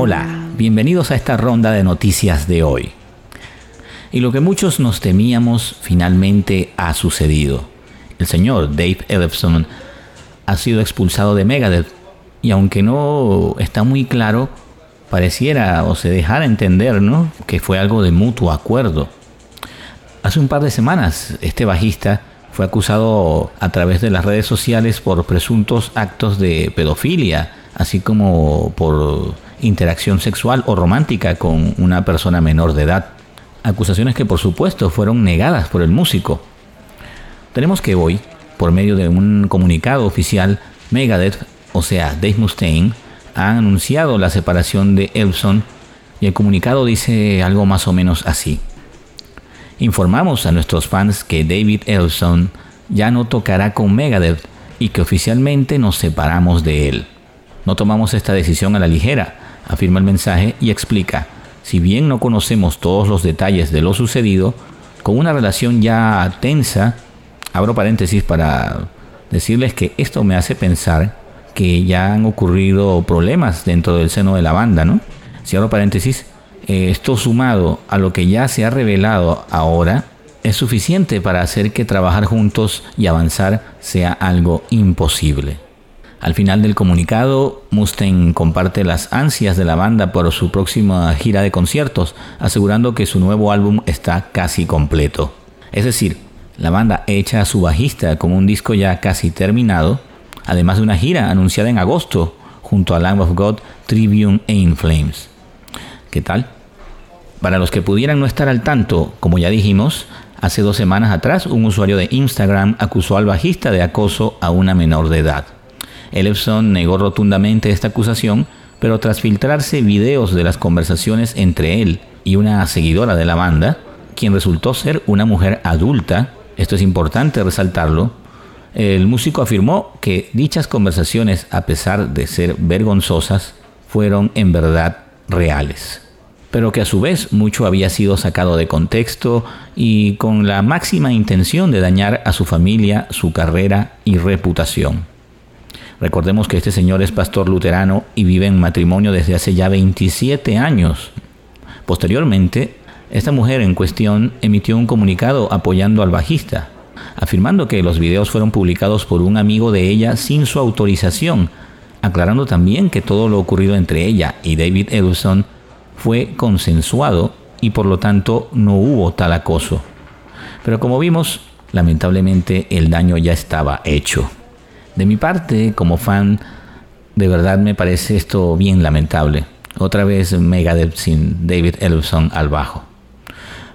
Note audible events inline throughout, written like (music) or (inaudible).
Hola, bienvenidos a esta ronda de noticias de hoy. Y lo que muchos nos temíamos finalmente ha sucedido. El señor Dave Ellefson ha sido expulsado de Megadeth y aunque no está muy claro, pareciera o se dejara entender ¿no? que fue algo de mutuo acuerdo. Hace un par de semanas este bajista fue acusado a través de las redes sociales por presuntos actos de pedofilia, así como por interacción sexual o romántica con una persona menor de edad. Acusaciones que por supuesto fueron negadas por el músico. Tenemos que hoy, por medio de un comunicado oficial, Megadeth, o sea, Dave Mustaine, ha anunciado la separación de Elson y el comunicado dice algo más o menos así. Informamos a nuestros fans que David Elson ya no tocará con Megadeth y que oficialmente nos separamos de él. No tomamos esta decisión a la ligera, afirma el mensaje y explica, si bien no conocemos todos los detalles de lo sucedido, con una relación ya tensa, abro paréntesis para decirles que esto me hace pensar que ya han ocurrido problemas dentro del seno de la banda, ¿no? Cierro paréntesis, eh, esto sumado a lo que ya se ha revelado ahora, es suficiente para hacer que trabajar juntos y avanzar sea algo imposible. Al final del comunicado, Mustaine comparte las ansias de la banda por su próxima gira de conciertos, asegurando que su nuevo álbum está casi completo. Es decir, la banda echa a su bajista con un disco ya casi terminado, además de una gira anunciada en agosto junto a Lamb of God, Tribune e In Flames. ¿Qué tal? Para los que pudieran no estar al tanto, como ya dijimos, hace dos semanas atrás un usuario de Instagram acusó al bajista de acoso a una menor de edad. Ellefson negó rotundamente esta acusación, pero tras filtrarse videos de las conversaciones entre él y una seguidora de la banda, quien resultó ser una mujer adulta, esto es importante resaltarlo, el músico afirmó que dichas conversaciones, a pesar de ser vergonzosas, fueron en verdad reales pero que a su vez mucho había sido sacado de contexto y con la máxima intención de dañar a su familia, su carrera y reputación. Recordemos que este señor es pastor luterano y vive en matrimonio desde hace ya 27 años. Posteriormente, esta mujer en cuestión emitió un comunicado apoyando al bajista, afirmando que los videos fueron publicados por un amigo de ella sin su autorización, aclarando también que todo lo ocurrido entre ella y David Edison fue consensuado y por lo tanto no hubo tal acoso. Pero como vimos, lamentablemente el daño ya estaba hecho. De mi parte, como fan, de verdad me parece esto bien lamentable. Otra vez Megadeth sin David Ellison al bajo.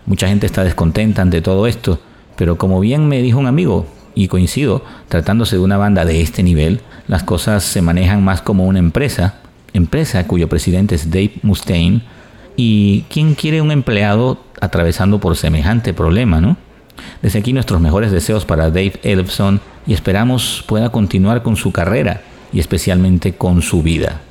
Mucha gente está descontenta ante todo esto, pero como bien me dijo un amigo, y coincido, tratándose de una banda de este nivel, las cosas se manejan más como una empresa empresa cuyo presidente es Dave Mustaine. ¿Y quién quiere un empleado atravesando por semejante problema, no? Desde aquí nuestros mejores deseos para Dave Ellefson y esperamos pueda continuar con su carrera y especialmente con su vida.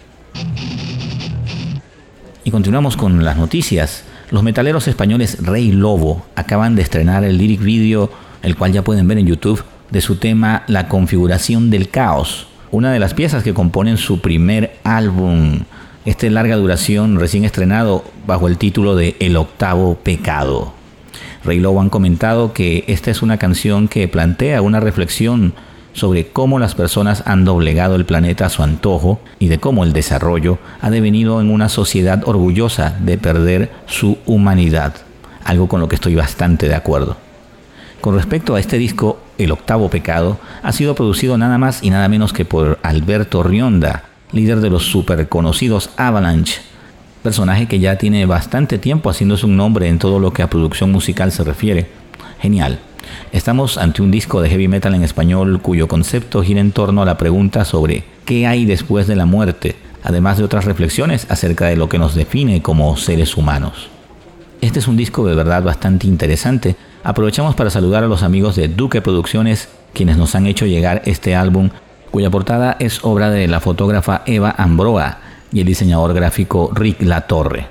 Y continuamos con las noticias. Los metaleros españoles Rey Lobo acaban de estrenar el lyric video, el cual ya pueden ver en YouTube, de su tema La configuración del caos, una de las piezas que componen su primer álbum, este larga duración recién estrenado bajo el título de El octavo pecado. Rey Lobo han comentado que esta es una canción que plantea una reflexión sobre cómo las personas han doblegado el planeta a su antojo y de cómo el desarrollo ha devenido en una sociedad orgullosa de perder su humanidad, algo con lo que estoy bastante de acuerdo. Con respecto a este disco, El octavo pecado, ha sido producido nada más y nada menos que por Alberto Rionda, líder de los super conocidos Avalanche, personaje que ya tiene bastante tiempo haciéndose un nombre en todo lo que a producción musical se refiere. Genial. Estamos ante un disco de heavy metal en español cuyo concepto gira en torno a la pregunta sobre qué hay después de la muerte, además de otras reflexiones acerca de lo que nos define como seres humanos. Este es un disco de verdad bastante interesante Aprovechamos para saludar a los amigos de Duque Producciones, quienes nos han hecho llegar este álbum, cuya portada es obra de la fotógrafa Eva Ambroa y el diseñador gráfico Rick Latorre.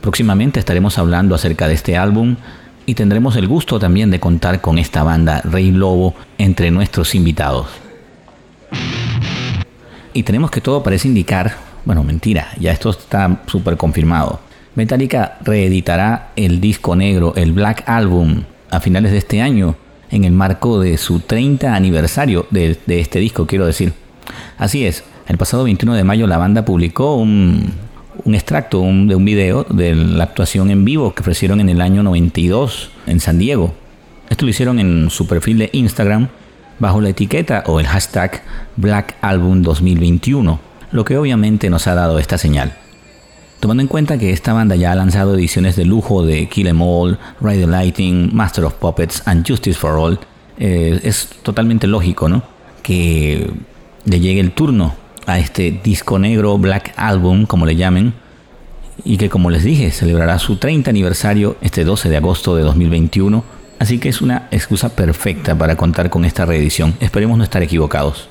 Próximamente estaremos hablando acerca de este álbum y tendremos el gusto también de contar con esta banda Rey Lobo entre nuestros invitados. Y tenemos que todo parece indicar, Bueno, mentira, ya esto está súper confirmado. Metallica reeditará el disco negro, el Black Album, a finales de este año, en el marco de su 30 aniversario de, este disco, quiero decir. Así es, el pasado 21 de mayo la banda publicó un, extracto de un video de la actuación en vivo que ofrecieron en el año 92 en San Diego. Esto lo hicieron en su perfil de Instagram bajo la etiqueta o el hashtag Black Album 2021, lo que obviamente nos ha dado esta señal. Tomando en cuenta que esta banda ya ha lanzado ediciones de lujo de Kill Em All, Ride the Lighting, Master of Puppets and Justice for All, eh, es totalmente lógico ¿no? que le llegue el turno a este disco negro Black Album, como le llamen, y que como les dije, celebrará su 30 aniversario este 12 de agosto de 2021, así que es una excusa perfecta para contar con esta reedición. Esperemos no estar equivocados.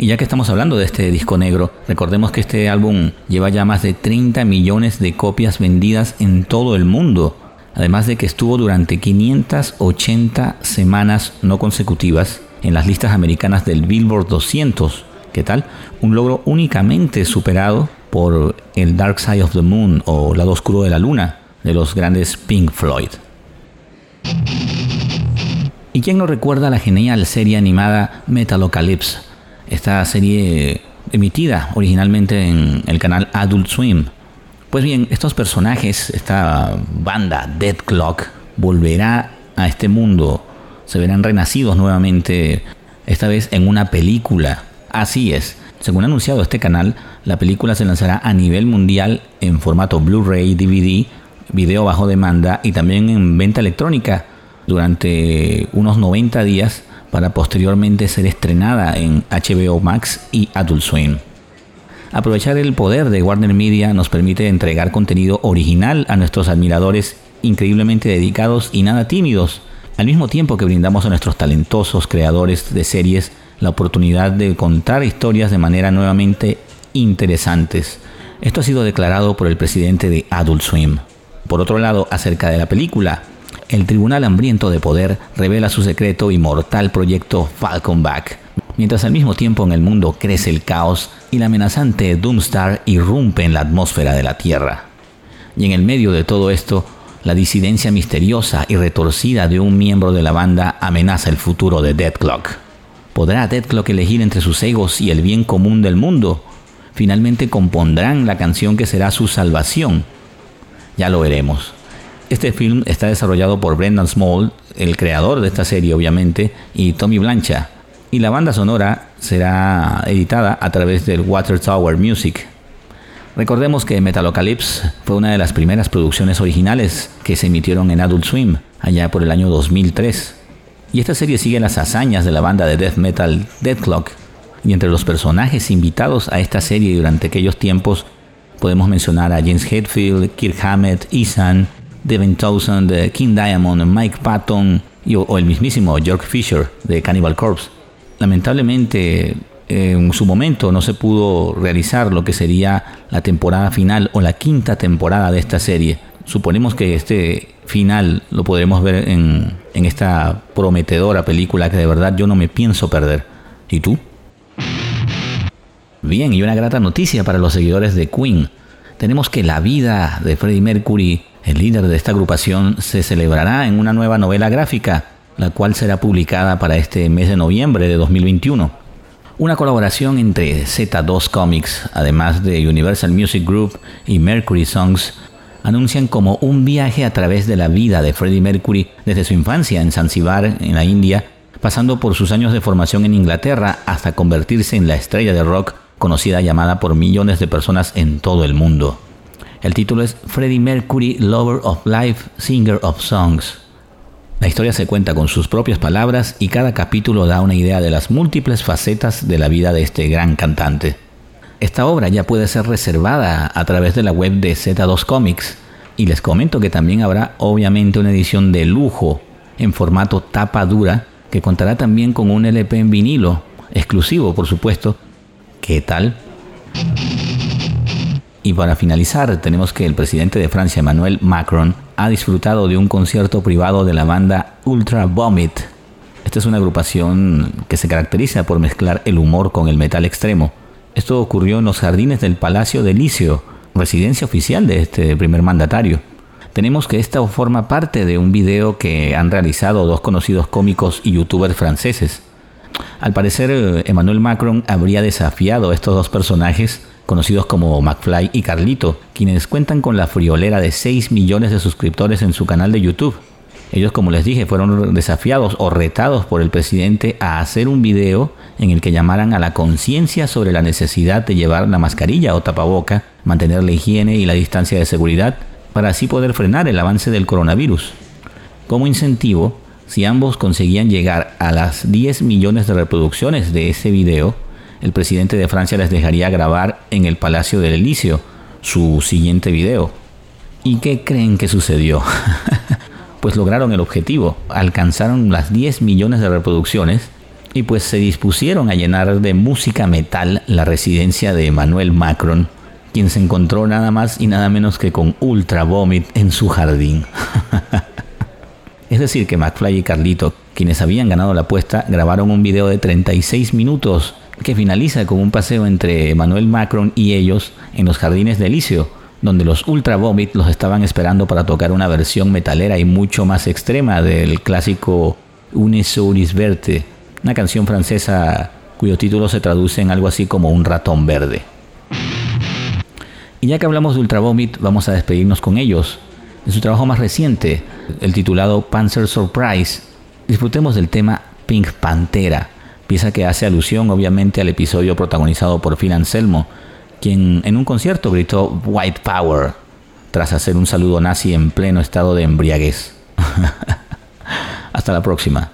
Y ya que estamos hablando de este disco negro, recordemos que este álbum lleva ya más de 30 millones de copias vendidas en todo el mundo, además de que estuvo durante 580 semanas no consecutivas en las listas americanas del Billboard 200. ¿Qué tal? Un logro únicamente superado por el Dark Side of the Moon o Lado Oscuro de la Luna de los grandes Pink Floyd. ¿Y quién no recuerda la genial serie animada Metalocalypse? esta serie emitida originalmente en el canal Adult Swim. Pues bien, estos personajes, esta banda Dead Clock, volverá a este mundo, se verán renacidos nuevamente, esta vez en una película. Así es, según ha anunciado este canal, la película se lanzará a nivel mundial en formato Blu-ray, DVD, video bajo demanda y también en venta electrónica durante unos 90 días para posteriormente ser estrenada en HBO Max y Adult Swim. Aprovechar el poder de Warner Media nos permite entregar contenido original a nuestros admiradores increíblemente dedicados y nada tímidos, al mismo tiempo que brindamos a nuestros talentosos creadores de series la oportunidad de contar historias de manera nuevamente interesantes. Esto ha sido declarado por el presidente de Adult Swim. Por otro lado, acerca de la película, el Tribunal Hambriento de Poder revela su secreto y mortal proyecto Falcon Back, mientras al mismo tiempo en el mundo crece el caos y la amenazante Doomstar irrumpe en la atmósfera de la Tierra. Y en el medio de todo esto, la disidencia misteriosa y retorcida de un miembro de la banda amenaza el futuro de Deadclock. ¿Podrá Deadclock elegir entre sus egos y el bien común del mundo? Finalmente compondrán la canción que será su salvación. Ya lo veremos. Este film está desarrollado por Brendan Small, el creador de esta serie obviamente, y Tommy Blancha. Y la banda sonora será editada a través del Water Tower Music. Recordemos que Metalocalypse fue una de las primeras producciones originales que se emitieron en Adult Swim, allá por el año 2003. Y esta serie sigue las hazañas de la banda de death metal Dead Clock. Y entre los personajes invitados a esta serie durante aquellos tiempos podemos mencionar a James Hetfield, Kirk Hammett, Ethan, Devin Townsend, de King Diamond, Mike Patton o el mismísimo George Fisher de Cannibal Corpse. Lamentablemente en su momento no se pudo realizar lo que sería la temporada final o la quinta temporada de esta serie. Suponemos que este final lo podremos ver en, en esta prometedora película que de verdad yo no me pienso perder. ¿Y tú? Bien, y una grata noticia para los seguidores de Queen. Tenemos que la vida de Freddie Mercury el líder de esta agrupación se celebrará en una nueva novela gráfica, la cual será publicada para este mes de noviembre de 2021. Una colaboración entre Z2 Comics, además de Universal Music Group y Mercury Songs, anuncian como un viaje a través de la vida de Freddie Mercury desde su infancia en Zanzibar, en la India, pasando por sus años de formación en Inglaterra hasta convertirse en la estrella de rock conocida llamada por millones de personas en todo el mundo. El título es Freddie Mercury, Lover of Life, Singer of Songs. La historia se cuenta con sus propias palabras y cada capítulo da una idea de las múltiples facetas de la vida de este gran cantante. Esta obra ya puede ser reservada a través de la web de Z2 Comics y les comento que también habrá obviamente una edición de lujo en formato tapa dura que contará también con un LP en vinilo, exclusivo por supuesto. ¿Qué tal? Y para finalizar, tenemos que el presidente de Francia, Emmanuel Macron, ha disfrutado de un concierto privado de la banda Ultra Vomit. Esta es una agrupación que se caracteriza por mezclar el humor con el metal extremo. Esto ocurrió en los jardines del Palacio de Licio, residencia oficial de este primer mandatario. Tenemos que esta forma parte de un video que han realizado dos conocidos cómicos y youtubers franceses. Al parecer, eh, Emmanuel Macron habría desafiado a estos dos personajes, conocidos como McFly y Carlito, quienes cuentan con la friolera de 6 millones de suscriptores en su canal de YouTube. Ellos, como les dije, fueron desafiados o retados por el presidente a hacer un video en el que llamaran a la conciencia sobre la necesidad de llevar la mascarilla o tapaboca, mantener la higiene y la distancia de seguridad, para así poder frenar el avance del coronavirus. Como incentivo, si ambos conseguían llegar a las 10 millones de reproducciones de ese video, el presidente de Francia les dejaría grabar en el Palacio del Elíseo su siguiente video. ¿Y qué creen que sucedió? (laughs) pues lograron el objetivo, alcanzaron las 10 millones de reproducciones y pues se dispusieron a llenar de música metal la residencia de Emmanuel Macron, quien se encontró nada más y nada menos que con Ultra Vomit en su jardín. (laughs) es decir, que McFly y Carlito, quienes habían ganado la apuesta, grabaron un video de 36 minutos que finaliza con un paseo entre Emmanuel Macron y ellos en los jardines de donde los Ultra Vomit los estaban esperando para tocar una versión metalera y mucho más extrema del clásico Une Souris Verte, una canción francesa cuyo título se traduce en algo así como un ratón verde. Y ya que hablamos de Ultra Vomit, vamos a despedirnos con ellos. En su trabajo más reciente, el titulado Panzer Surprise, disfrutemos del tema Pink Pantera, pieza que hace alusión obviamente al episodio protagonizado por Phil Anselmo, quien en un concierto gritó White Power tras hacer un saludo nazi en pleno estado de embriaguez. (laughs) Hasta la próxima.